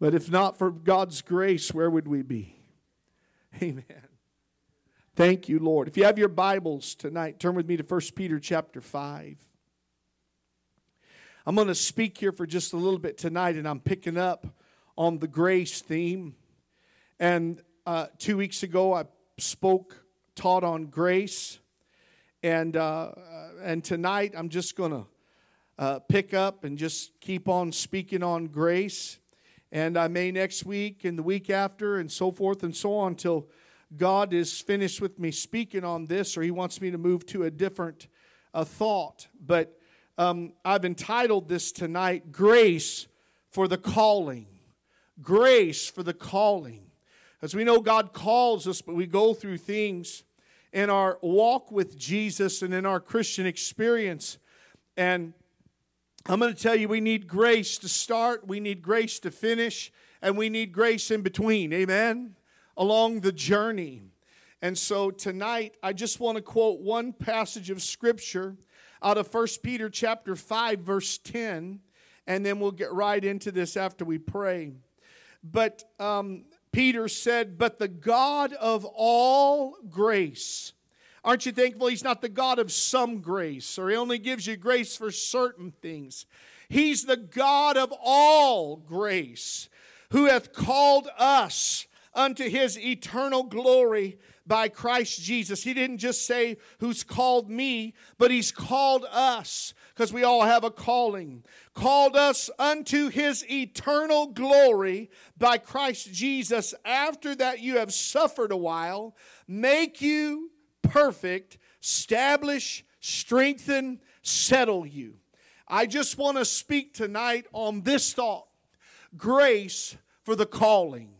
But if not for God's grace, where would we be? Amen. Thank you, Lord. If you have your Bibles tonight, turn with me to 1 Peter chapter 5. I'm going to speak here for just a little bit tonight, and I'm picking up on the grace theme. And uh, two weeks ago, I spoke, taught on grace. And, uh, and tonight, I'm just going to uh, pick up and just keep on speaking on grace. And I may next week and the week after and so forth and so on until God is finished with me speaking on this or He wants me to move to a different uh, thought. But um, I've entitled this tonight Grace for the Calling. Grace for the Calling. As we know, God calls us, but we go through things in our walk with Jesus and in our Christian experience. And I'm going to tell you, we need grace to start, we need grace to finish, and we need grace in between. Amen? Along the journey. And so tonight, I just want to quote one passage of Scripture out of 1 Peter chapter 5, verse 10, and then we'll get right into this after we pray. But um, Peter said, But the God of all grace, Aren't you thankful He's not the God of some grace or He only gives you grace for certain things? He's the God of all grace who hath called us unto His eternal glory by Christ Jesus. He didn't just say, Who's called me, but He's called us because we all have a calling. Called us unto His eternal glory by Christ Jesus. After that, you have suffered a while, make you perfect, establish, strengthen, settle you. I just want to speak tonight on this thought grace for the calling.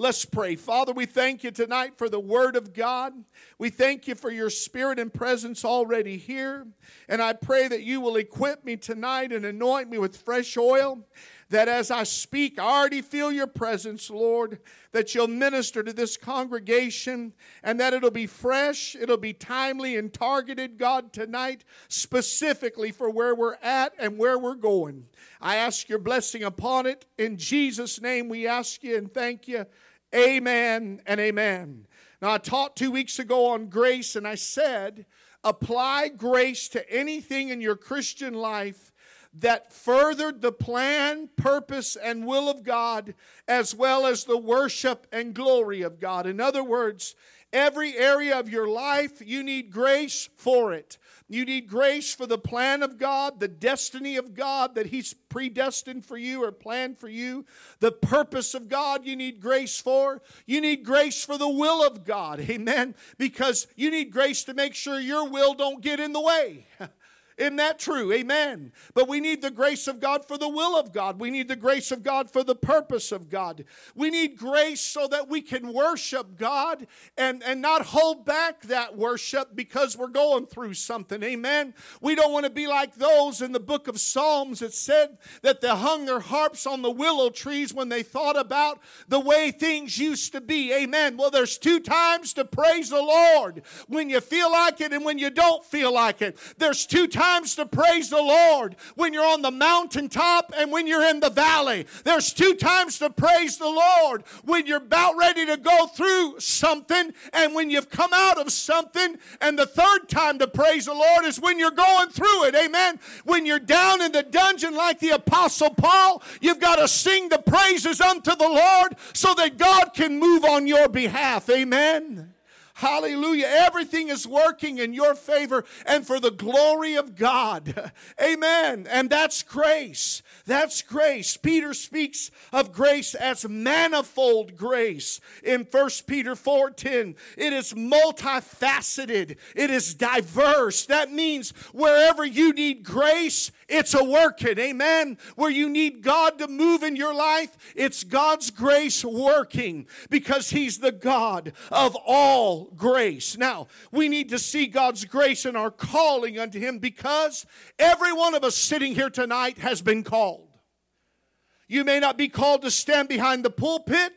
Let's pray. Father, we thank you tonight for the Word of God. We thank you for your Spirit and presence already here. And I pray that you will equip me tonight and anoint me with fresh oil that as I speak, I already feel your presence, Lord, that you'll minister to this congregation and that it'll be fresh, it'll be timely and targeted, God, tonight, specifically for where we're at and where we're going. I ask your blessing upon it. In Jesus' name, we ask you and thank you. Amen and amen. Now, I taught two weeks ago on grace, and I said, apply grace to anything in your Christian life that furthered the plan, purpose, and will of God, as well as the worship and glory of God. In other words, every area of your life, you need grace for it. You need grace for the plan of God, the destiny of God that He's predestined for you or planned for you, the purpose of God you need grace for. You need grace for the will of God. Amen. Because you need grace to make sure your will don't get in the way. Isn't that true? Amen. But we need the grace of God for the will of God. We need the grace of God for the purpose of God. We need grace so that we can worship God and, and not hold back that worship because we're going through something. Amen. We don't want to be like those in the book of Psalms that said that they hung their harps on the willow trees when they thought about the way things used to be. Amen. Well, there's two times to praise the Lord when you feel like it and when you don't feel like it. There's two times times to praise the Lord when you're on the mountaintop and when you're in the valley. There's two times to praise the Lord when you're about ready to go through something and when you've come out of something. And the third time to praise the Lord is when you're going through it. Amen. When you're down in the dungeon like the Apostle Paul, you've got to sing the praises unto the Lord so that God can move on your behalf. Amen. Hallelujah. Everything is working in your favor and for the glory of God. Amen. And that's grace. That's grace. Peter speaks of grace as manifold grace in 1 Peter 4:10. It is multifaceted. It is diverse. That means wherever you need grace, it's a working. Amen. Where you need God to move in your life, it's God's grace working because he's the God of all grace. Now, we need to see God's grace in our calling unto him because every one of us sitting here tonight has been called. You may not be called to stand behind the pulpit,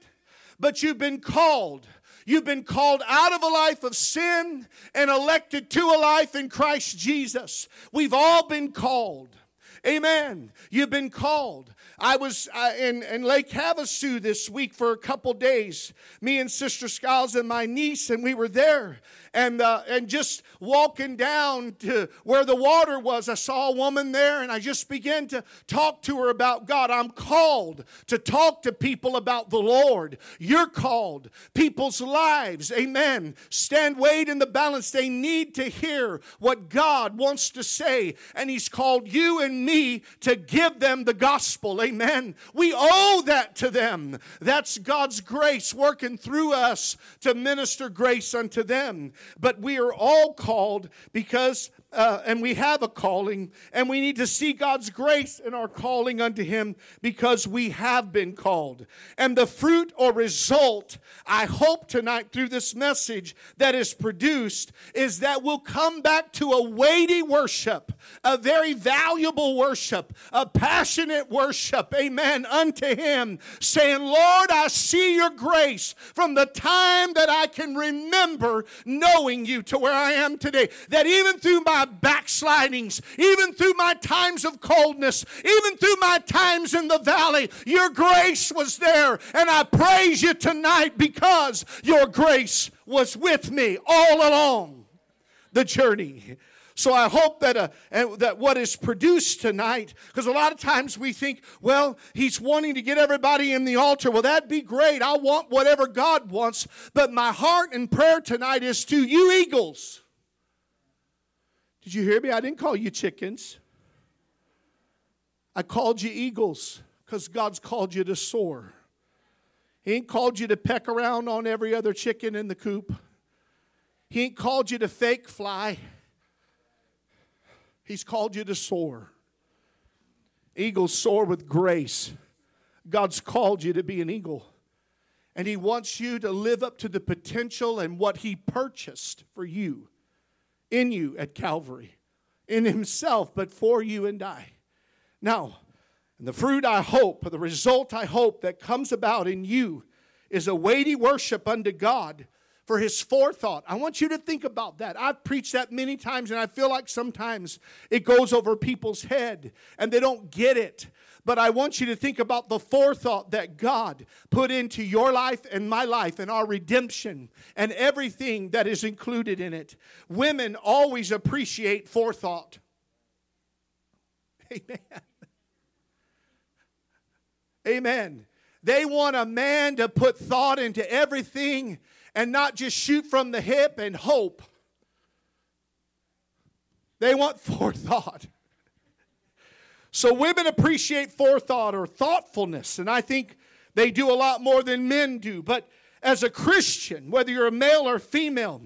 but you've been called. You've been called out of a life of sin and elected to a life in Christ Jesus. We've all been called. Amen. You've been called. I was uh, in, in Lake Havasu this week for a couple days. Me and Sister Skiles and my niece, and we were there and, uh, and just walking down to where the water was, I saw a woman there and I just began to talk to her about God. I'm called to talk to people about the Lord. You're called. People's lives, amen, stand weighed in the balance. They need to hear what God wants to say. And He's called you and me to give them the gospel, amen. We owe that to them. That's God's grace working through us to minister grace unto them. But we are all called because uh, and we have a calling, and we need to see God's grace in our calling unto Him because we have been called. And the fruit or result, I hope tonight through this message that is produced, is that we'll come back to a weighty worship, a very valuable worship, a passionate worship, amen, unto Him, saying, Lord, I see your grace from the time that I can remember knowing you to where I am today. That even through my my backslidings, even through my times of coldness, even through my times in the valley, your grace was there. And I praise you tonight because your grace was with me all along the journey. So I hope that uh, that what is produced tonight, because a lot of times we think, well, he's wanting to get everybody in the altar. Well, that'd be great. I want whatever God wants. But my heart and prayer tonight is to you, eagles. Did you hear me? I didn't call you chickens. I called you eagles because God's called you to soar. He ain't called you to peck around on every other chicken in the coop. He ain't called you to fake fly. He's called you to soar. Eagles soar with grace. God's called you to be an eagle. And He wants you to live up to the potential and what He purchased for you in you at Calvary, in Himself, but for you and I. Now, the fruit I hope, the result I hope that comes about in you is a weighty worship unto God for his forethought. I want you to think about that. I've preached that many times, and I feel like sometimes it goes over people's head and they don't get it. But I want you to think about the forethought that God put into your life and my life and our redemption and everything that is included in it. Women always appreciate forethought. Amen. Amen. They want a man to put thought into everything and not just shoot from the hip and hope. They want forethought. So women appreciate forethought or thoughtfulness, and I think they do a lot more than men do. But as a Christian, whether you're a male or female,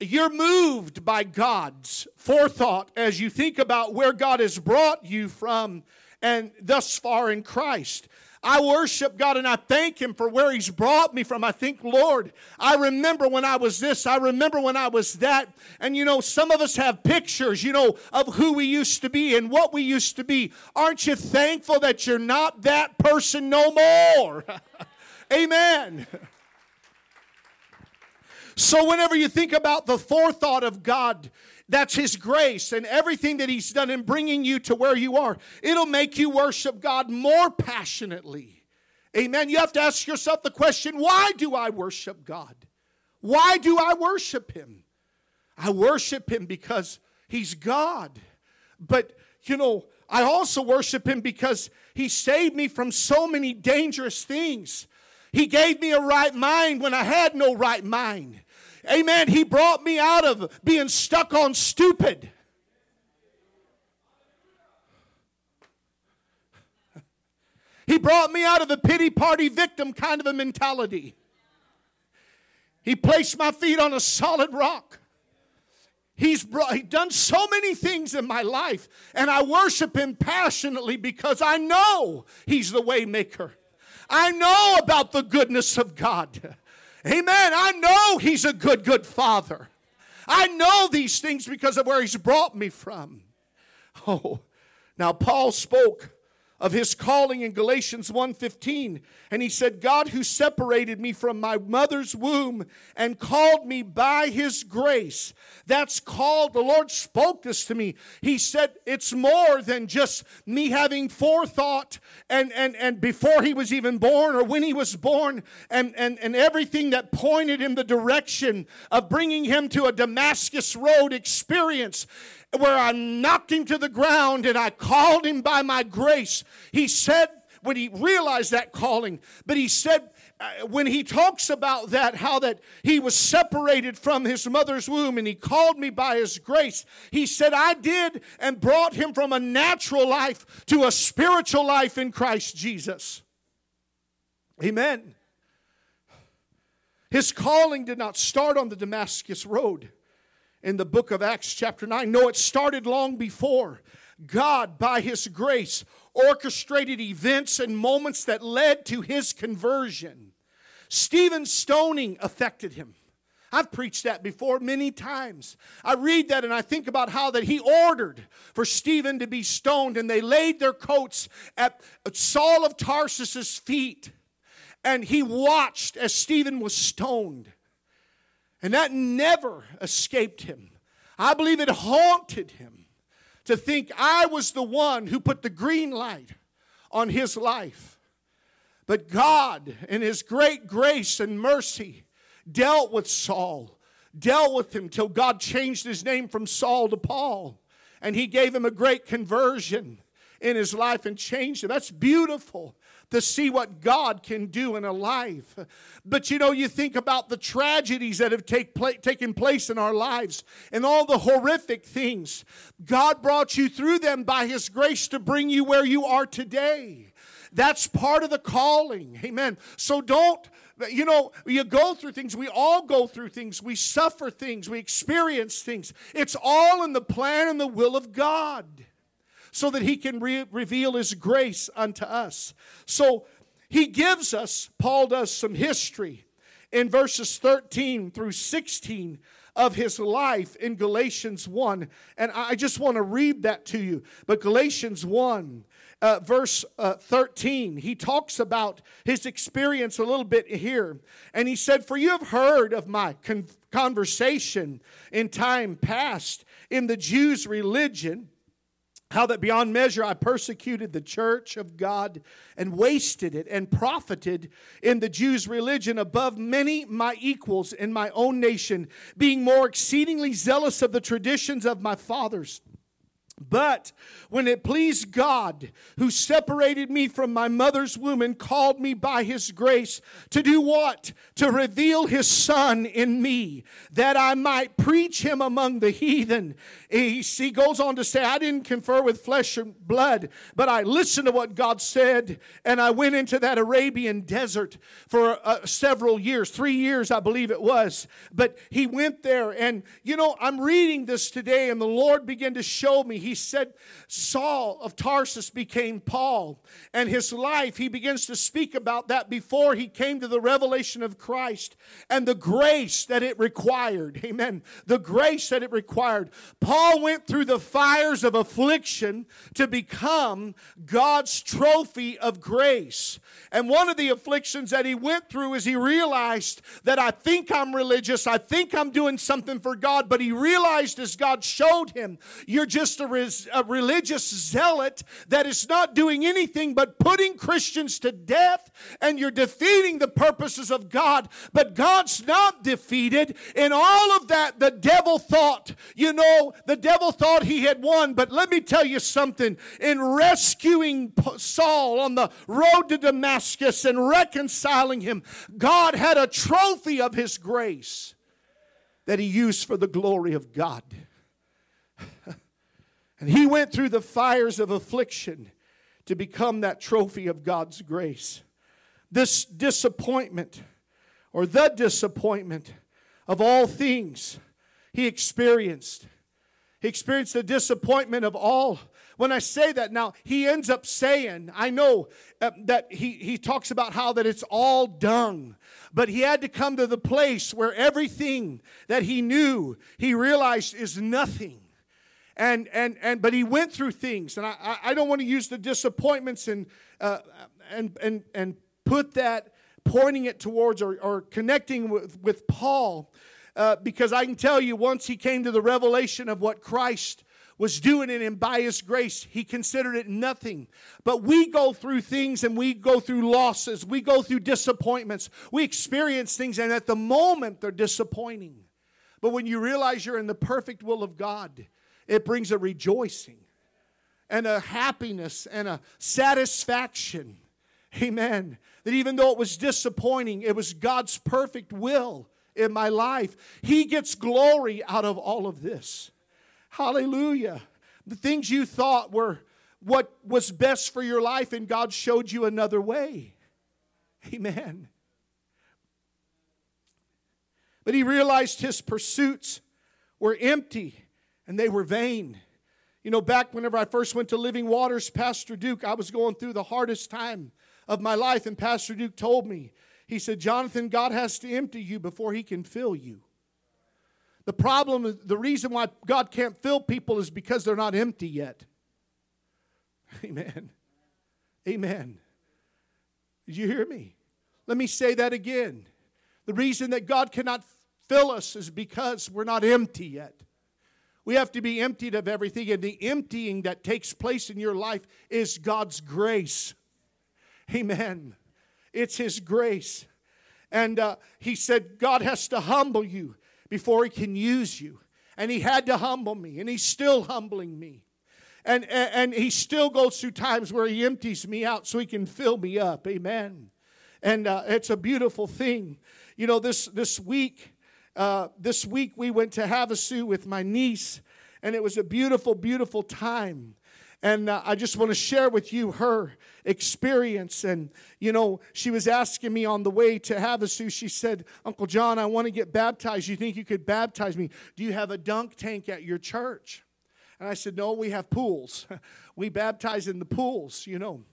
you're moved by God's forethought as you think about where God has brought you from and thus far in Christ. I worship God and I thank Him for where He's brought me from. I think, Lord, I remember when I was this, I remember when I was that. And you know, some of us have pictures, you know, of who we used to be and what we used to be. Aren't you thankful that you're not that person no more? Amen. So, whenever you think about the forethought of God, that's His grace and everything that He's done in bringing you to where you are. It'll make you worship God more passionately. Amen. You have to ask yourself the question why do I worship God? Why do I worship Him? I worship Him because He's God. But, you know, I also worship Him because He saved me from so many dangerous things. He gave me a right mind when I had no right mind. Amen. He brought me out of being stuck on stupid. He brought me out of the pity party victim kind of a mentality. He placed my feet on a solid rock. He's, brought, he's done so many things in my life, and I worship him passionately because I know he's the waymaker. I know about the goodness of God. Amen. I know He's a good, good Father. I know these things because of where He's brought me from. Oh, now Paul spoke of his calling in Galatians 1:15 and he said God who separated me from my mother's womb and called me by his grace that's called the Lord spoke this to me. He said it's more than just me having forethought and and and before he was even born or when he was born and and and everything that pointed in the direction of bringing him to a Damascus road experience where I knocked him to the ground and I called him by my grace. He said, when he realized that calling, but he said, uh, when he talks about that, how that he was separated from his mother's womb and he called me by his grace, he said, I did and brought him from a natural life to a spiritual life in Christ Jesus. Amen. His calling did not start on the Damascus Road in the book of Acts, chapter 9. No, it started long before. God, by His grace, orchestrated events and moments that led to his conversion. Stephen's stoning affected him. I've preached that before many times. I read that and I think about how that he ordered for Stephen to be stoned and they laid their coats at Saul of Tarsus's feet and he watched as Stephen was stoned. And that never escaped him. I believe it haunted him to think I was the one who put the green light on his life. But God, in his great grace and mercy, dealt with Saul, dealt with him till God changed his name from Saul to Paul. And he gave him a great conversion in his life and changed him. That's beautiful to see what God can do in a life. But you know, you think about the tragedies that have take pla- taken place in our lives and all the horrific things. God brought you through them by His grace to bring you where you are today. That's part of the calling. Amen. So don't you know, you go through things. We all go through things. We suffer things. We experience things. It's all in the plan and the will of God so that he can re- reveal his grace unto us. So he gives us, Paul does some history in verses 13 through 16 of his life in Galatians 1. And I just want to read that to you. But Galatians 1, uh, verse uh, 13, he talks about his experience a little bit here. And he said, For you have heard of my con- conversation in time past in the Jews' religion how that beyond measure I persecuted the church of God and wasted it and profited in the Jews' religion above many my equals in my own nation, being more exceedingly zealous of the traditions of my fathers. But when it pleased God, who separated me from my mother's womb and called me by his grace, to do what? To reveal his Son in me, that I might preach him among the heathen. He, goes on to say, I didn't confer with flesh and blood, but I listened to what God said, and I went into that Arabian desert for uh, several years, three years, I believe it was. But he went there, and you know, I'm reading this today, and the Lord began to show me. He he said Saul of Tarsus became Paul. And his life, he begins to speak about that before he came to the revelation of Christ and the grace that it required. Amen. The grace that it required. Paul went through the fires of affliction to become God's trophy of grace. And one of the afflictions that he went through is he realized that I think I'm religious, I think I'm doing something for God, but he realized as God showed him, you're just a a religious zealot that is not doing anything but putting Christians to death, and you're defeating the purposes of God. But God's not defeated. In all of that, the devil thought, you know, the devil thought he had won. But let me tell you something in rescuing Saul on the road to Damascus and reconciling him, God had a trophy of his grace that he used for the glory of God. And he went through the fires of affliction to become that trophy of God's grace. This disappointment, or the disappointment of all things, he experienced. He experienced the disappointment of all. When I say that now, he ends up saying, I know uh, that he, he talks about how that it's all dung, but he had to come to the place where everything that he knew, he realized is nothing And, and, and, but he went through things. And I, I don't want to use the disappointments and, uh, and, and, and put that, pointing it towards or, or connecting with, with Paul, uh, because I can tell you once he came to the revelation of what Christ was doing it, and by His grace, He considered it nothing. But we go through things and we go through losses, we go through disappointments, we experience things, and at the moment they're disappointing. But when you realize you're in the perfect will of God, it brings a rejoicing and a happiness and a satisfaction. Amen. That even though it was disappointing, it was God's perfect will in my life. He gets glory out of all of this. Hallelujah. The things you thought were what was best for your life, and God showed you another way. Amen. But he realized his pursuits were empty and they were vain. You know, back whenever I first went to Living Waters, Pastor Duke, I was going through the hardest time of my life, and Pastor Duke told me, he said, Jonathan, God has to empty you before he can fill you. The problem the reason why God can't fill people is because they're not empty yet. Amen. Amen. Did you hear me? Let me say that again. The reason that God cannot fill us is because we're not empty yet. We have to be emptied of everything, and the emptying that takes place in your life is God's grace. Amen. It's His grace. And uh, He said, God has to humble you before He can use you. And He had to humble me, and He's still humbling me. And, and, and He still goes through times where He empties me out so He can fill me up. Amen. And uh, it's a beautiful thing. You know, this, this week, uh, this week we went to Havasu with my niece, and it was a beautiful, beautiful time. And uh, I just want to share with you her experience. And, you know, she was asking me on the way to Havasu, she said, Uncle John, I want to get baptized. You think you could baptize me? Do you have a dunk tank at your church? And I said, No, we have pools. we baptize in the pools, you know.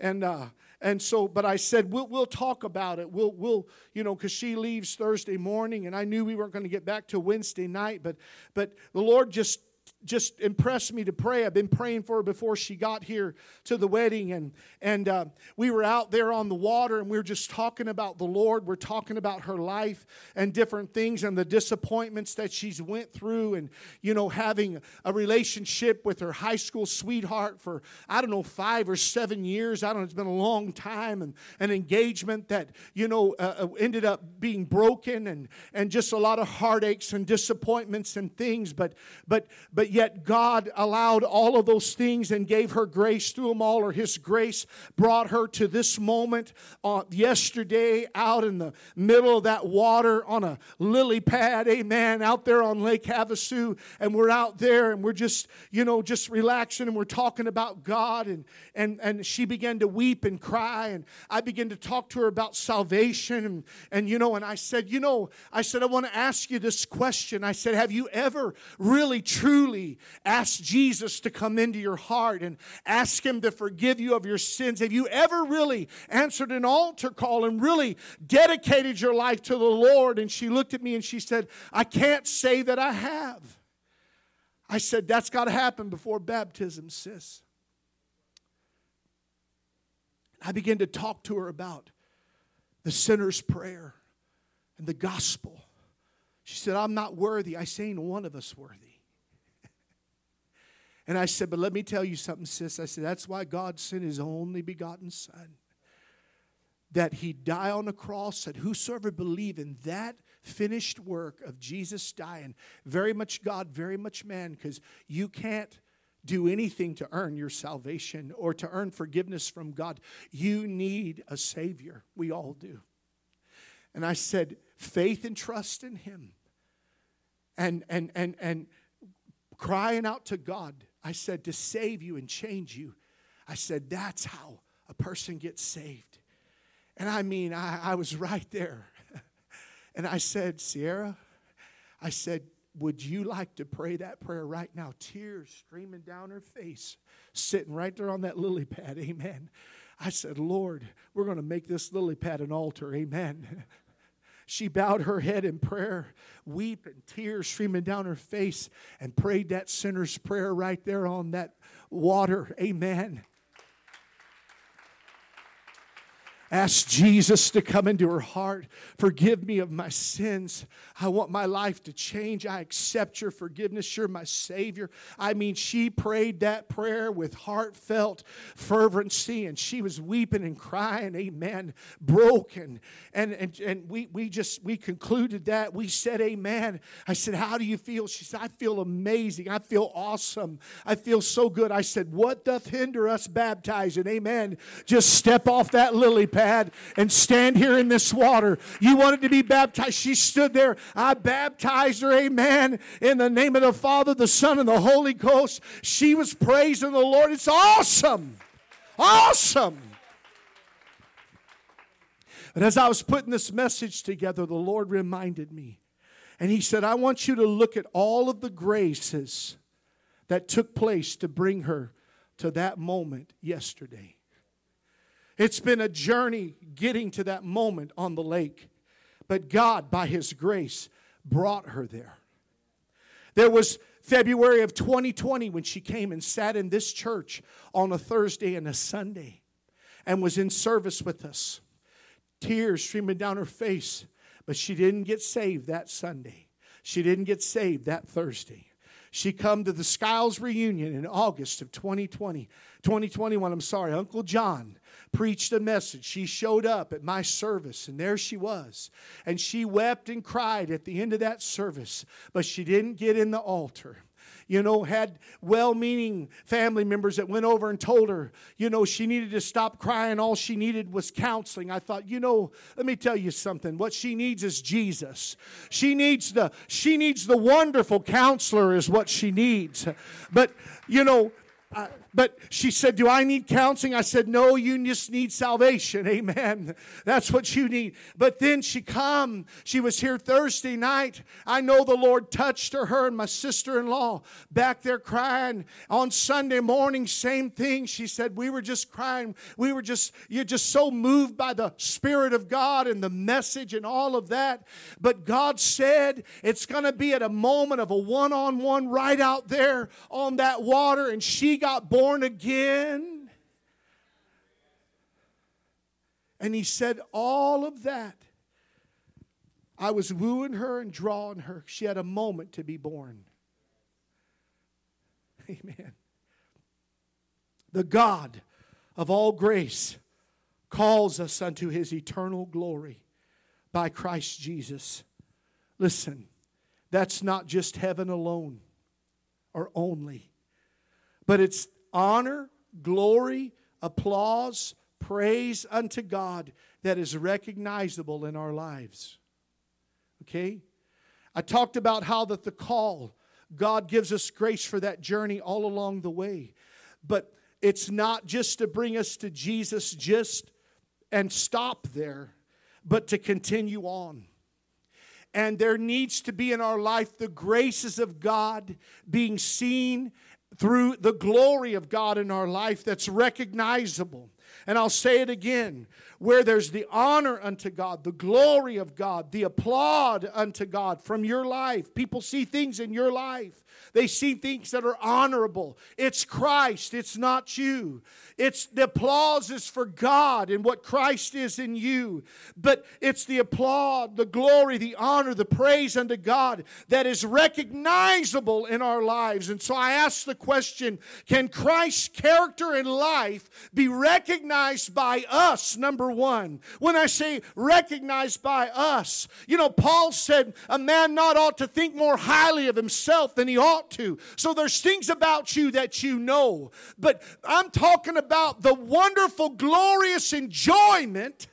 And, uh, and so, but I said, we'll, we'll talk about it. We'll, we'll you know, because she leaves Thursday morning, and I knew we weren't going to get back to Wednesday night. But, but the Lord just just impressed me to pray. I've been praying for her before she got here to the wedding, and and uh, we were out there on the water, and we were just talking about the Lord. We're talking about her life and different things, and the disappointments that she's went through, and you know, having a relationship with her high school sweetheart for I don't know five or seven years. I don't know. It's been a long time, and an engagement that you know uh, uh ended up being broken, and and just a lot of heartaches and disappointments and things. But but but but yet God allowed all of those things and gave her grace through them all, or His grace brought her to this moment uh, yesterday out in the middle of that water on a lily pad, amen, out there on Lake Havasu. And we're out there and we're just, you know, just relaxing and we're talking about God. And, and, and she began to weep and cry. And I began to talk to her about salvation. And, and, you know, and I said, you know, I said, I want to ask you this question. I said, have you ever really, truly, truly ask Jesus to come into your heart and ask Him to forgive you of your sins? Have you ever really answered an altar call and really dedicated your life to the Lord? And she looked at me and she said, I can't say that I have. I said, That's got to happen before baptism, sis. I began to talk to her about the sinner's prayer and the gospel. She said, I'm not worthy. I say, ain't one of us worthy. And I said, But let me tell you something, sis. I said, That's why God sent his only begotten Son. That he die on the cross, that whosoever believe in that finished work of Jesus dying, very much God, very much man, because you can't do anything to earn your salvation or to earn forgiveness from God. You need a Savior. We all do. And I said, faith and trust in Him. And and and and crying out to God I said, to save you and change you. I said, that's how a person gets saved. And I mean, I, I was right there. and I said, Sierra, I said, would you like to pray that prayer right now? Tears streaming down her face, sitting right there on that lily pad. Amen. I said, Lord, we're going to make this lily pad an altar. Amen. she bowed her head in prayer, weeping, tears streaming down her face, and prayed that sinner's prayer right there on that water. Amen. Ask Jesus to come into her heart. Forgive me of my sins. I want my life to change. I accept your forgiveness. You're my Savior. I mean, she prayed that prayer with heartfelt fervency and she was weeping and crying, amen, broken. And, and, and we, we just, we concluded that. We said, amen. I said, how do you feel? She said, I feel amazing. I feel awesome. I feel so good. I said, what doth hinder us baptizing? Amen. Just step off that lily pad pad and stand here in this water. You wanted to be baptized. She stood there. I baptized her, amen, in the name of the Father, the Son, and the Holy Ghost. She was praising the Lord. It's awesome. Awesome. But as I was putting this message together, the Lord reminded me. And He said, I want you to look at all of the graces that took place to bring her to that moment yesterday. It's been a journey getting to that moment on the lake. But God, by His grace, brought her there. There was February of 2020 when she came and sat in this church on a Thursday and a Sunday and was in service with us. Tears streaming down her face, but she didn't get saved that Sunday. She didn't get saved that Thursday. She come to the Skiles reunion in August of 2020, 2021, I'm sorry, Uncle John preached a message. She showed up at my service, and there she was. And she wept and cried at the end of that service, but she didn't get in the altar you know, had well meaning family members that went over and told her, you know, she needed to stop crying. All she needed was counseling. I thought, you know, let me tell you something. What she needs is Jesus. She needs the, she needs the wonderful counselor, is what she needs. But, you know, uh, but she said, Do I need counseling? I said, No, you just need salvation. Amen. That's what you need. But then she come. She was here Thursday night. I know the Lord touched her, her and my sister-in-law back there crying. On Sunday morning, same thing. She said, We were just crying. We were just, you're just so moved by the Spirit of God and the message and all of that. But God said it's gonna be at a moment of a one-on-one right out there on that water, and she got born again. And he said, All of that. I was wooing her and drawing her. She had a moment to be born. Amen. The God of all grace calls us unto his eternal glory by Christ Jesus. Listen, that's not just heaven alone or only but it's honor, glory, applause, praise unto God that is recognizable in our lives. Okay? I talked about how that the call, God gives us grace for that journey all along the way. But it's not just to bring us to Jesus just and stop there, but to continue on. And there needs to be in our life the graces of God being seen through the glory of God in our life that's recognizable. And I'll say it again where there's the honor unto God, the glory of God, the applaud unto God from your life. People see things in your life they see things that are honorable. It's Christ, it's not you. It's the applause is for God and what Christ is in you. But it's the applaud, the glory, the honor, the praise unto God that is recognizable in our lives. And so I ask the question can Christ's character and life be recognized by us? Number one. When I say recognized by us, you know, Paul said, a man not ought to think more highly of himself than he ought to. So there's things about you that you know. But I'm talking about the wonderful, glorious enjoyment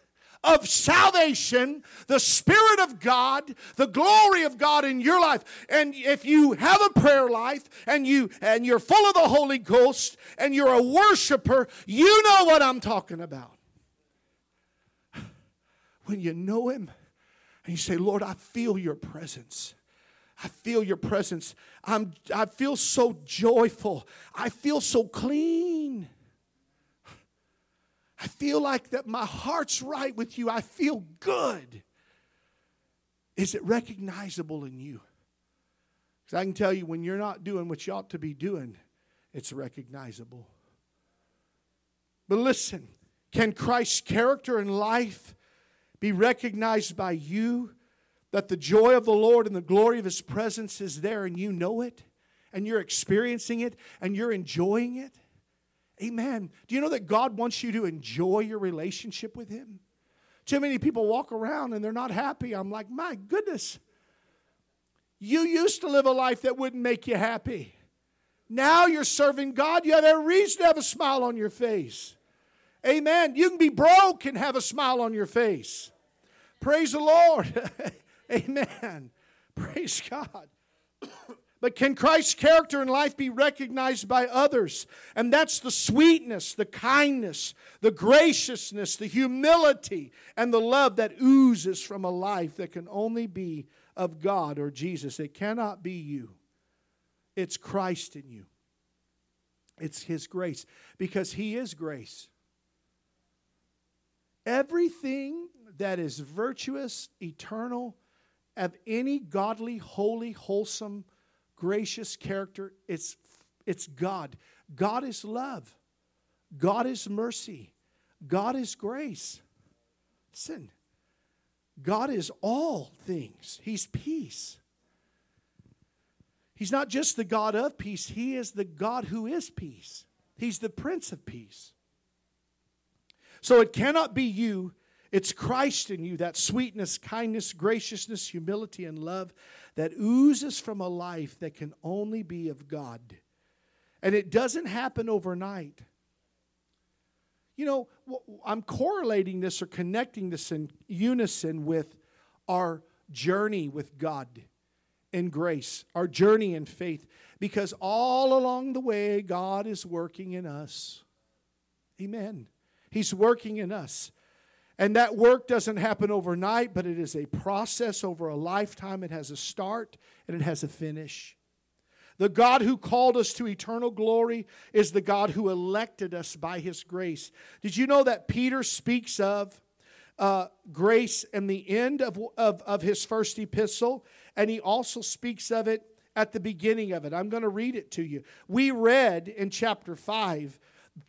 of salvation, the Spirit of God, the glory of God in your life. And if you have a prayer life and you and you're full of the Holy Ghost and you're a worshiper, you know what I'm talking about. When you know him and you say, Lord, I feel your presence. I feel your presence. I'm, I feel so joyful. I feel so clean. I feel like that my heart's right with you. I feel good. Is it recognizable in you? Because I can tell you when you're not doing what you ought to be doing, it's recognizable. But listen, can Christ's character and life be recognized by you? That the joy of the Lord and the glory of His presence is there and you know it and you're experiencing it and you're enjoying it? Amen. Do you know that God wants you to enjoy your relationship with Him? Too many people walk around and they're not happy. I'm like, my goodness. You used to live a life that wouldn't make you happy. Now you're serving God. You have every reason to have a smile on your face. Amen. You can be broke and have a smile on your face. Praise the Lord. Amen. Praise God. But can Christ's character and life be recognized by others? And that's the sweetness, the kindness, the graciousness, the humility, and the love that oozes from a life that can only be of God or Jesus. It cannot be you, it's Christ in you. It's His grace because He is grace. Everything that is virtuous, eternal, of any godly, holy, wholesome, gracious character, it's, it's God. God is love. God is mercy. God is grace. Listen, God is all things. He's peace. He's not just the God of peace, He is the God who is peace. He's the Prince of Peace. So it cannot be you, it's Christ in you, that sweetness, kindness, graciousness, humility, and love that oozes from a life that can only be of God. And it doesn't happen overnight. You know, I'm correlating this or connecting this in unison with our journey with God in grace, our journey in faith, because all along the way, God is working in us. Amen. He's working in us. And that work doesn't happen overnight, but it is a process over a lifetime. It has a start and it has a finish. The God who called us to eternal glory is the God who elected us by his grace. Did you know that Peter speaks of uh, grace in the end of, of, of his first epistle? And he also speaks of it at the beginning of it. I'm going to read it to you. We read in chapter 5,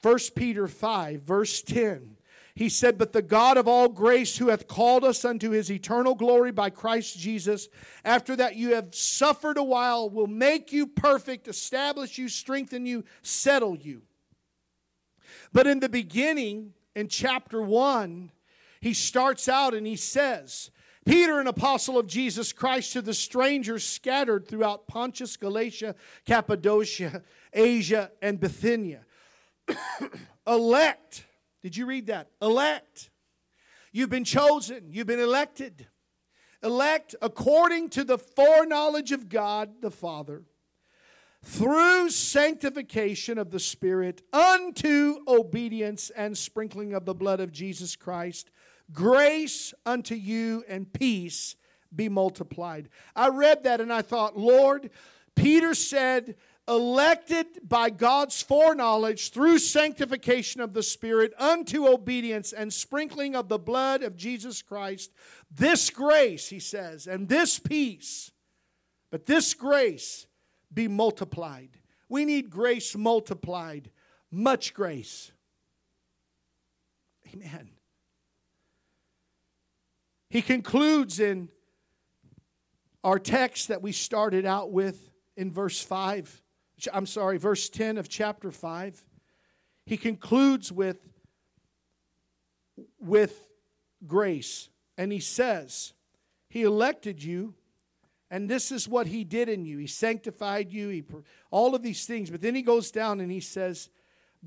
1 Peter 5, verse 10. He said, But the God of all grace, who hath called us unto his eternal glory by Christ Jesus, after that you have suffered a while, will make you perfect, establish you, strengthen you, settle you. But in the beginning, in chapter 1, he starts out and he says, Peter, an apostle of Jesus Christ, to the strangers scattered throughout Pontus, Galatia, Cappadocia, Asia, and Bithynia. Elect did you read that? Elect. You've been chosen, you've been elected. Elect according to the foreknowledge of God the Father through sanctification of the Spirit unto obedience and sprinkling of the blood of Jesus Christ. Grace unto you and peace be multiplied. I read that and I thought, Lord, Peter said elected by God's foreknowledge through sanctification of the Spirit unto obedience and sprinkling of the blood of Jesus Christ, this grace, he says, and this peace, but this grace be multiplied. We need grace multiplied, much grace. Amen. He concludes in our text that we started out with in verse 5 I'm sorry, verse 10 of chapter 5, he concludes with, with grace. And he says, He elected you, and this is what He did in you. He sanctified you, he, all of these things. But then he goes down and he says,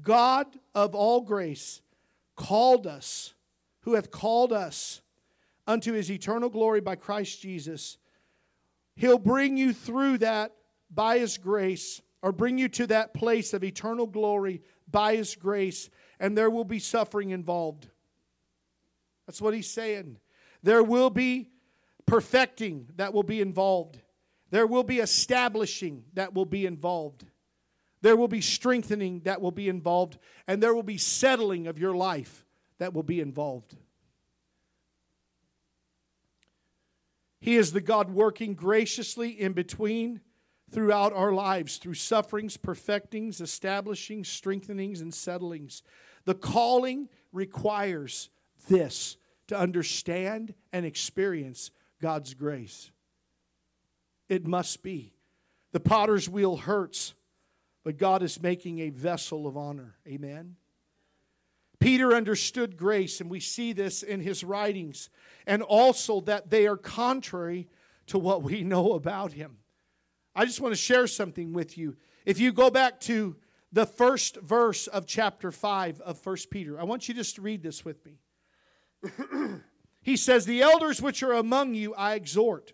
God of all grace called us, who hath called us unto His eternal glory by Christ Jesus. He'll bring you through that by His grace or bring you to that place of eternal glory by His grace, and there will be suffering involved. That's what He's saying. There will be perfecting that will be involved, there will be establishing that will be involved. There will be strengthening that will be involved, and there will be settling of your life that will be involved. He is the God working graciously in between throughout our lives through sufferings, perfectings, establishings, strengthenings, and settlings. The calling requires this to understand and experience God's grace. It must be. The potter's wheel hurts, but God is making a vessel of honor. Amen. Peter understood grace, and we see this in his writings, and also that they are contrary to what we know about him. I just want to share something with you. If you go back to the first verse of chapter 5 of 1 Peter, I want you just to read this with me. he says, The elders which are among you I exhort,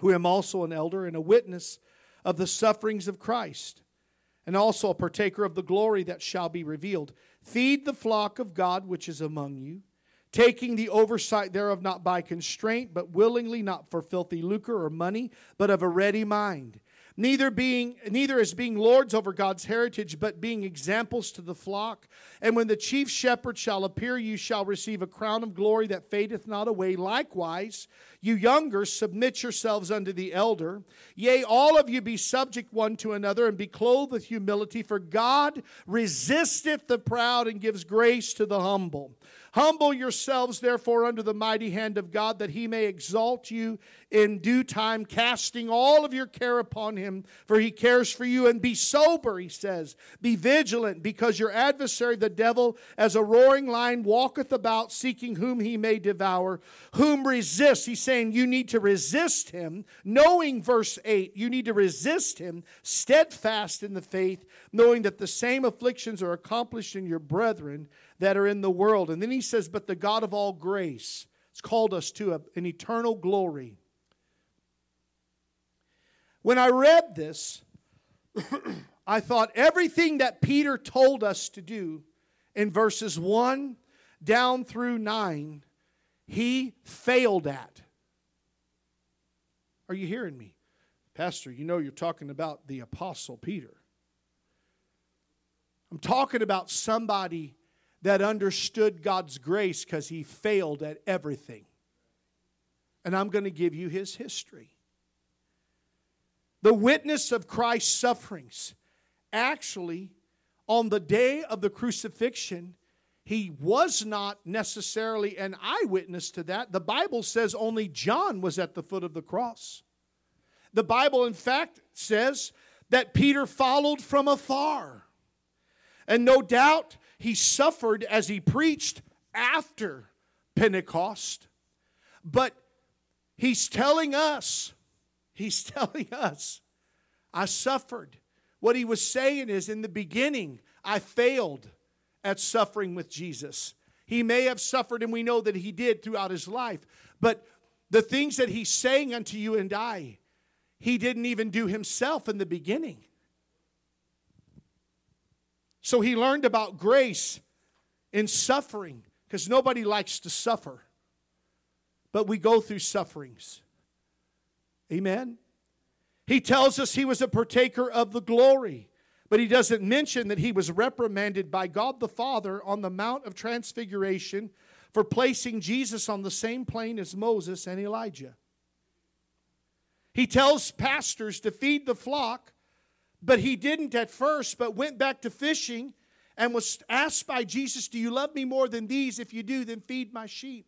who am also an elder and a witness of the sufferings of Christ, and also a partaker of the glory that shall be revealed. Feed the flock of God which is among you taking the oversight thereof not by constraint, but willingly, not for filthy lucre or money, but of a ready mind. Neither being neither as being lords over God's heritage, but being examples to the flock. And when the chief shepherd shall appear, you shall receive a crown of glory that fadeth not away. Likewise, you younger, submit yourselves unto the elder. Yea, all of you be subject one to another, and be clothed with humility, for God resisteth the proud and gives grace to the humble. Humble yourselves, therefore, under the mighty hand of God, that he may exalt you in due time, casting all of your care upon him, for he cares for you. And be sober, he says. Be vigilant, because your adversary, the devil, as a roaring lion, walketh about, seeking whom he may devour. Whom resist? He's saying you need to resist him, knowing, verse 8, you need to resist him, steadfast in the faith, knowing that the same afflictions are accomplished in your brethren that are in the world. And then he says, But the God of all grace has called us to a, an eternal glory. When I read this, I thought everything that Peter told us to do in verses 1 down through 9, he failed at. Are you hearing me? Pastor, you know you're talking about the Apostle Peter. I'm talking about somebody that understood God's grace because he failed at everything. And I'm going to give you his history. The witness of Christ's sufferings. Actually, on the day of the crucifixion, he was not necessarily an eyewitness to that. The Bible says only John was at the foot of the cross. The Bible, in fact, says that Peter followed from afar. And no doubt he suffered as he preached after Pentecost. But he's telling us, he's telling us, I suffered. What he was saying is, in the beginning, I failed at suffering with Jesus. He may have suffered, and we know that he did throughout his life. But the things that he's saying unto you and I, he didn't even do himself in the beginning. So he learned about grace in suffering because nobody likes to suffer. But we go through sufferings. Amen. He tells us he was a partaker of the glory, but he doesn't mention that he was reprimanded by God the Father on the Mount of Transfiguration for placing Jesus on the same plane as Moses and Elijah. He tells pastors to feed the flock but he didn't at first, but went back to fishing and was asked by Jesus, Do you love me more than these? If you do, then feed my sheep.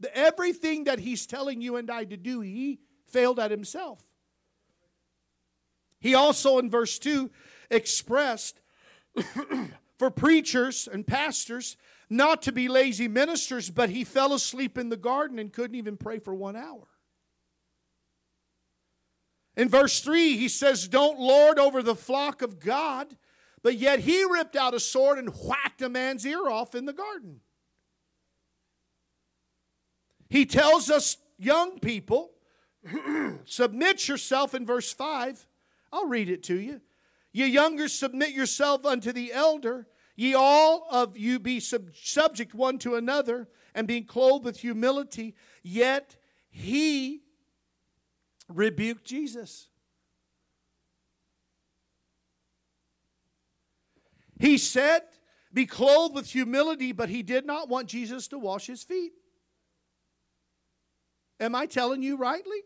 The, everything that he's telling you and I to do, he failed at himself. He also, in verse 2, expressed for preachers and pastors not to be lazy ministers, but he fell asleep in the garden and couldn't even pray for one hour. In verse 3, he says, Don't lord over the flock of God, but yet he ripped out a sword and whacked a man's ear off in the garden. He tells us, young people, submit yourself in verse 5. I'll read it to you. Ye younger, submit yourself unto the elder. Ye all of you be sub- subject one to another, and being clothed with humility. Yet he rebuked Jesus. He said, Be clothed with humility, but he did not want Jesus to wash his feet. Am I telling you rightly?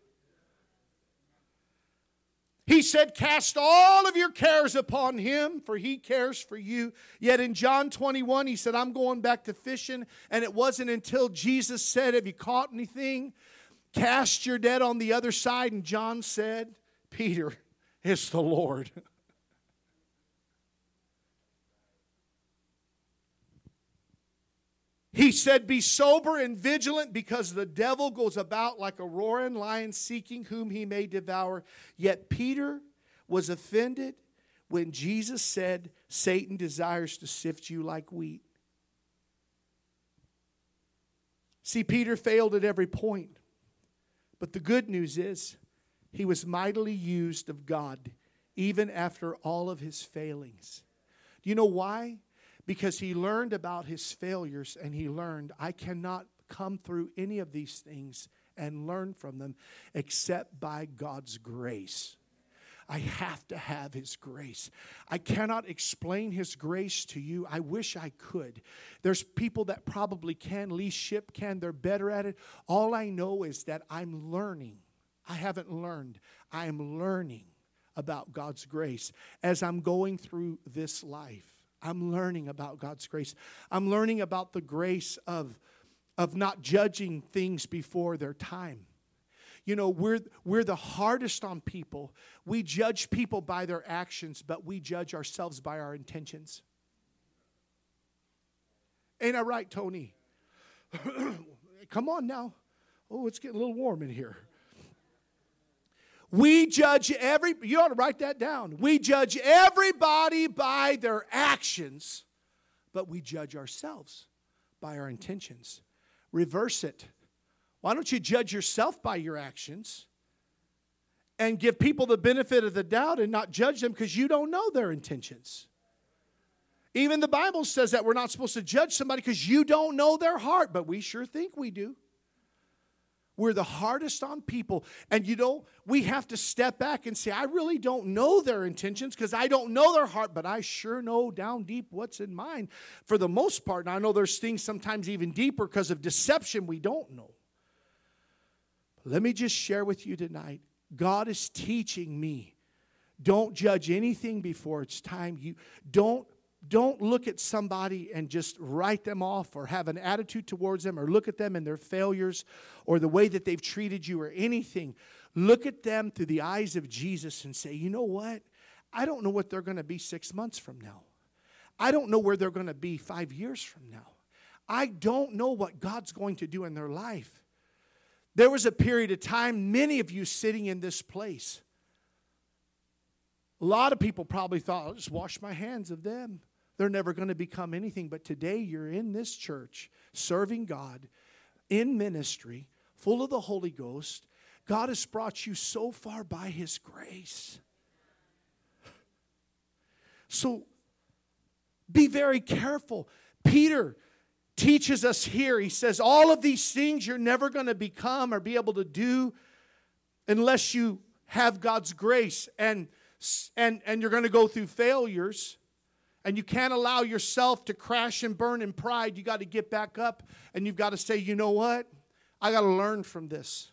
He said, Cast all of your cares upon him, for he cares for you. Yet in John 21, he said, I'm going back to fishing. And it wasn't until Jesus said, Have you caught anything? Cast your net on the other side. And John said, Peter, it's the Lord. He said, Be sober and vigilant because the devil goes about like a roaring lion seeking whom he may devour. Yet Peter was offended when Jesus said, Satan desires to sift you like wheat. See, Peter failed at every point. But the good news is, he was mightily used of God even after all of his failings. Do you know why? Because he learned about his failures and he learned, I cannot come through any of these things and learn from them except by God's grace. I have to have His grace. I cannot explain His grace to you. I wish I could. There's people that probably can, Lee Ship can, they're better at it. All I know is that I'm learning. I haven't learned, I am learning about God's grace as I'm going through this life. I'm learning about God's grace. I'm learning about the grace of, of not judging things before their time. You know, we're, we're the hardest on people. We judge people by their actions, but we judge ourselves by our intentions. Ain't I right, Tony? Come on now. Oh, it's getting a little warm in here. We judge every, you ought to write that down. We judge everybody by their actions, but we judge ourselves by our intentions. Reverse it. Why don't you judge yourself by your actions and give people the benefit of the doubt and not judge them because you don't know their intentions? Even the Bible says that we're not supposed to judge somebody because you don't know their heart, but we sure think we do. We're the hardest on people. And you know, we have to step back and say, I really don't know their intentions because I don't know their heart, but I sure know down deep what's in mine for the most part. And I know there's things sometimes even deeper because of deception we don't know. Let me just share with you tonight God is teaching me. Don't judge anything before it's time. You don't don't look at somebody and just write them off or have an attitude towards them or look at them and their failures or the way that they've treated you or anything. Look at them through the eyes of Jesus and say, you know what? I don't know what they're going to be six months from now. I don't know where they're going to be five years from now. I don't know what God's going to do in their life. There was a period of time, many of you sitting in this place. A lot of people probably thought, I'll just wash my hands of them. They're never going to become anything. But today you're in this church serving God in ministry, full of the Holy Ghost. God has brought you so far by His grace. So be very careful. Peter teaches us here, he says, all of these things you're never going to become or be able to do unless you have God's grace. And, and, and you're going to go through failures. And you can't allow yourself to crash and burn in pride. You got to get back up and you've got to say, you know what? I got to learn from this.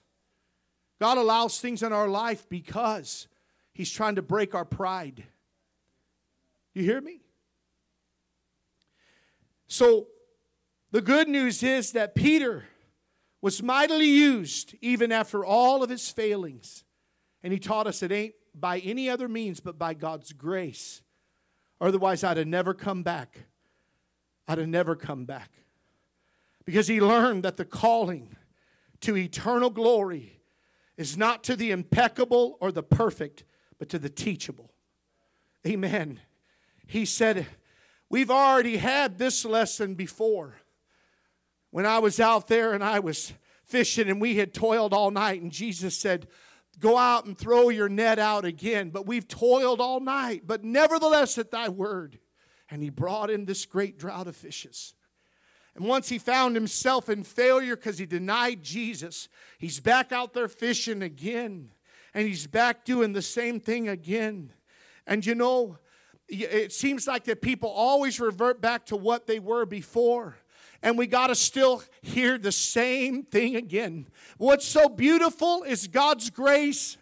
God allows things in our life because He's trying to break our pride. You hear me? So, the good news is that Peter was mightily used even after all of his failings. And he taught us it ain't by any other means but by God's grace Otherwise, I'd have never come back. I'd have never come back. Because he learned that the calling to eternal glory is not to the impeccable or the perfect, but to the teachable. Amen. He said, We've already had this lesson before. When I was out there and I was fishing and we had toiled all night, and Jesus said, Go out and throw your net out again. But we've toiled all night, but nevertheless at thy word. And he brought in this great drought of fishes. And once he found himself in failure because he denied Jesus, he's back out there fishing again. And he's back doing the same thing again. And you know, it seems like that people always revert back to what they were before. And we got to still hear the same thing again. What's so beautiful is God's grace.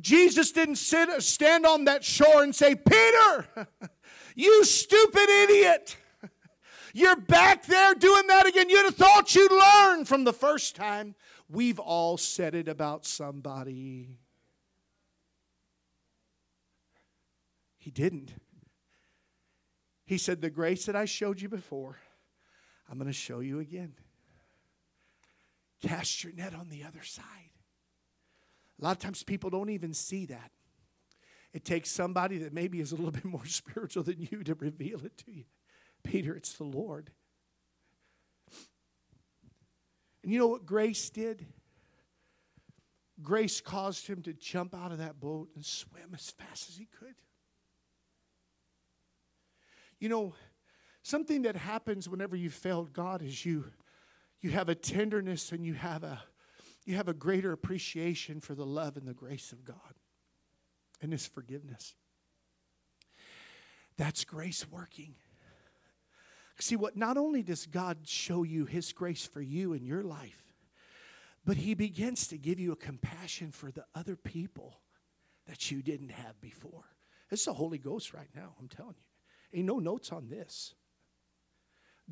Jesus didn't sit stand on that shore and say, "Peter, you stupid idiot. You're back there doing that again. You'd have thought you'd learn from the first time." We've all said it about somebody. He didn't. He said, The grace that I showed you before, I'm going to show you again. Cast your net on the other side. A lot of times people don't even see that. It takes somebody that maybe is a little bit more spiritual than you to reveal it to you. Peter, it's the Lord. And you know what grace did? Grace caused him to jump out of that boat and swim as fast as he could. You know, something that happens whenever you failed God is you you have a tenderness and you have a you have a greater appreciation for the love and the grace of God and his forgiveness. That's grace working. See what not only does God show you his grace for you in your life, but he begins to give you a compassion for the other people that you didn't have before. It's the Holy Ghost right now, I'm telling you. Ain't no notes on this.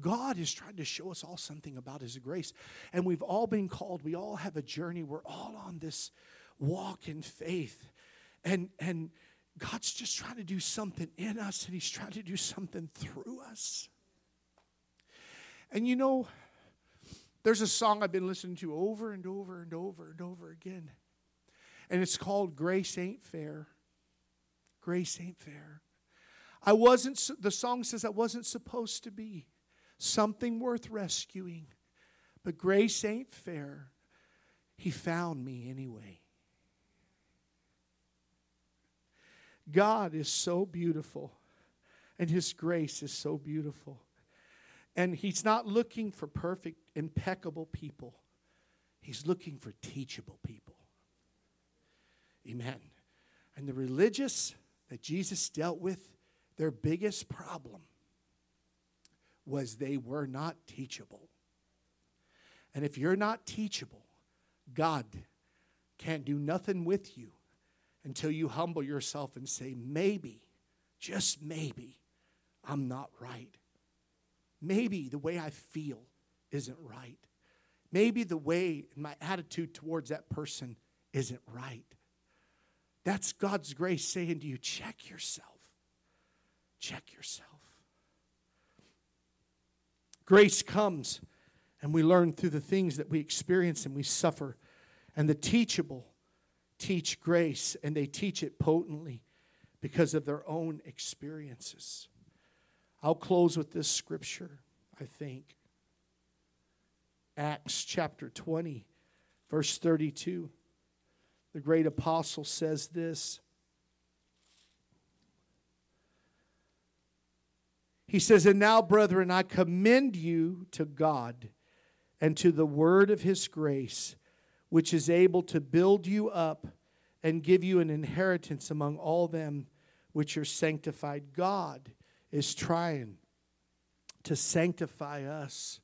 God is trying to show us all something about His grace. And we've all been called, we all have a journey. We're all on this walk in faith. And, and God's just trying to do something in us, and He's trying to do something through us. And you know, there's a song I've been listening to over and over and over and over again. And it's called Grace Ain't Fair. Grace Ain't Fair. I wasn't, the song says I wasn't supposed to be something worth rescuing, but grace ain't fair. He found me anyway. God is so beautiful, and His grace is so beautiful. And He's not looking for perfect, impeccable people, He's looking for teachable people. Amen. And the religious that Jesus dealt with their biggest problem was they were not teachable. And if you're not teachable, God can't do nothing with you until you humble yourself and say, maybe, just maybe, I'm not right. Maybe the way I feel isn't right. Maybe the way my attitude towards that person isn't right. That's God's grace saying to you, check yourself. Check yourself. Grace comes, and we learn through the things that we experience and we suffer. And the teachable teach grace, and they teach it potently because of their own experiences. I'll close with this scripture, I think. Acts chapter 20, verse 32. The great apostle says this He says, And now, brethren, I commend you to God and to the word of his grace, which is able to build you up and give you an inheritance among all them which are sanctified. God is trying to sanctify us.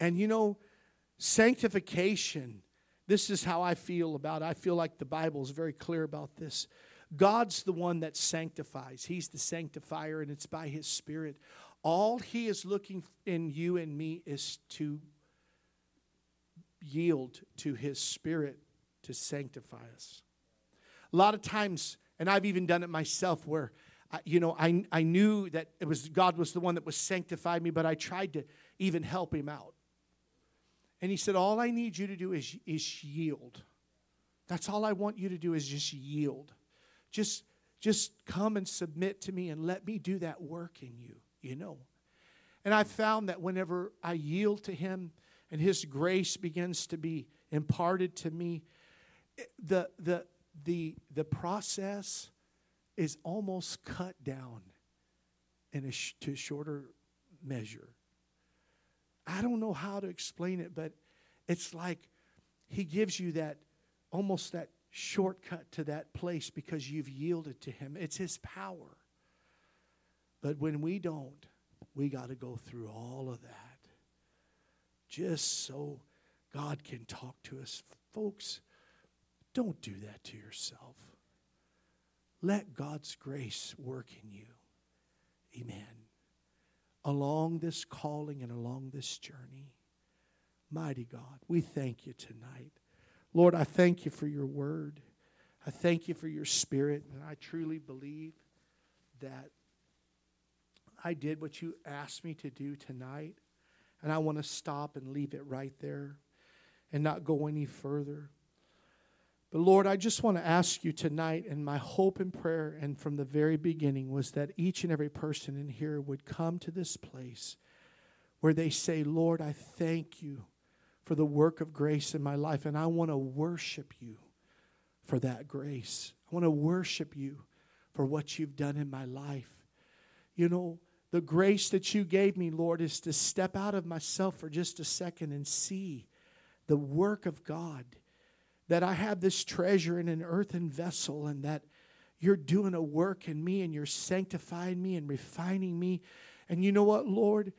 And you know, sanctification, this is how I feel about it. I feel like the Bible is very clear about this. God's the one that sanctifies, He's the sanctifier, and it's by His Spirit. All He is looking in you and me is to yield to His Spirit to sanctify us. A lot of times, and I've even done it myself, where you know I, I knew that it was God was the one that was sanctified me, but I tried to even help Him out. And He said, All I need you to do is, is yield. That's all I want you to do is just yield. Just, just come and submit to me and let me do that work in you, you know. And I found that whenever I yield to Him and His grace begins to be imparted to me, the, the, the, the process is almost cut down in a sh- to shorter measure. I don't know how to explain it, but it's like He gives you that almost that shortcut to that place because you've yielded to Him. It's His power. But when we don't, we got to go through all of that. just so God can talk to us. Folks, don't do that to yourself. Let God's grace work in you. Amen. Along this calling and along this journey, mighty God, we thank you tonight. Lord, I thank you for your word. I thank you for your spirit, and I truly believe that I did what you asked me to do tonight, and I want to stop and leave it right there and not go any further. But Lord, I just want to ask you tonight, and my hope and prayer, and from the very beginning, was that each and every person in here would come to this place where they say, Lord, I thank you for the work of grace in my life, and I want to worship you for that grace. I want to worship you for what you've done in my life. You know, the grace that you gave me, Lord, is to step out of myself for just a second and see the work of God. That I have this treasure in an earthen vessel and that you're doing a work in me and you're sanctifying me and refining me. And you know what, Lord?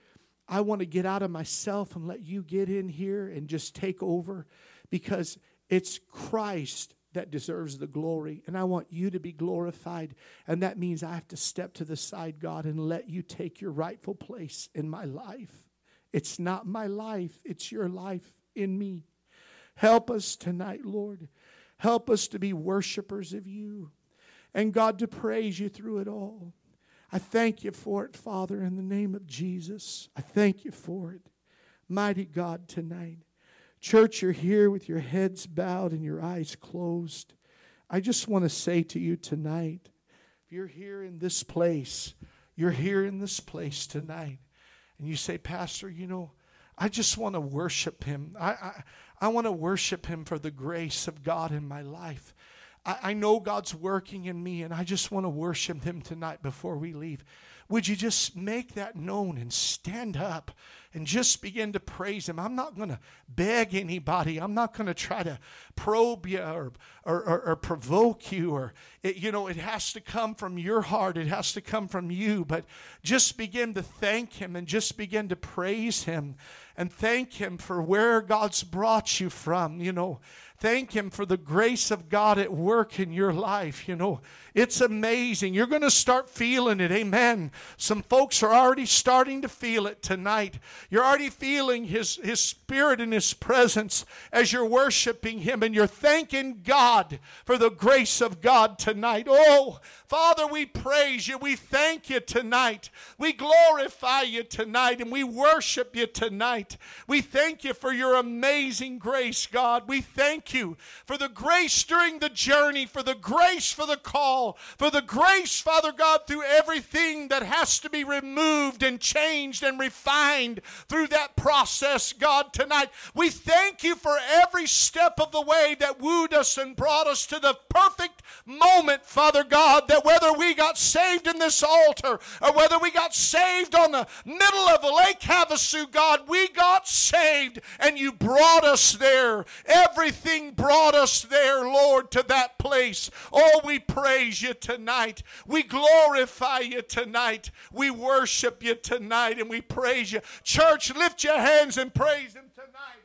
I want to get out of myself and let you get in here and just take over because it's Christ that deserves the glory. And I want you to be glorified. And that means I have to step to the side, God, and let you take your rightful place in my life. It's not my life, it's your life in me. Help us tonight, Lord. Help us to be worshipers of you. And God, to praise you through it all. I thank you for it, Father, in the name of Jesus. I thank you for it. Mighty God, tonight. Church, you're here with your heads bowed and your eyes closed. I just want to say to you tonight if you're here in this place, you're here in this place tonight, and you say, Pastor, you know, I just want to worship him. I, I, I want to worship him for the grace of God in my life. I, I know God's working in me, and I just want to worship him tonight before we leave. Would you just make that known and stand up and just begin to praise Him? I'm not going to beg anybody. I'm not going to try to probe you or, or, or, or provoke you. Or it, you know, it has to come from your heart. It has to come from you. But just begin to thank Him and just begin to praise Him and thank Him for where God's brought you from. You know, Thank Him for the grace of God at work in your life. You know, it's amazing. You're going to start feeling it. Amen. Some folks are already starting to feel it tonight. You're already feeling His, His Spirit and His presence as you're worshiping Him and you're thanking God for the grace of God tonight. Oh, Father, we praise you. We thank you tonight. We glorify you tonight and we worship you tonight. We thank you for your amazing grace, God. We thank you for the grace during the journey, for the grace for the call, for the grace, Father God, through everything that has to be removed and changed and refined through that process, God, tonight. We thank you for every step of the way that wooed us and brought us to the perfect moment, Father God, that whether we got saved in this altar or whether we got saved on the middle of Lake Havasu, God, we got saved and you brought us there. Everything brought us there, Lord, to that place. Oh, we praise you tonight. We glorify you tonight. We worship you tonight and we praise you. Church, lift your hands and praise Him tonight.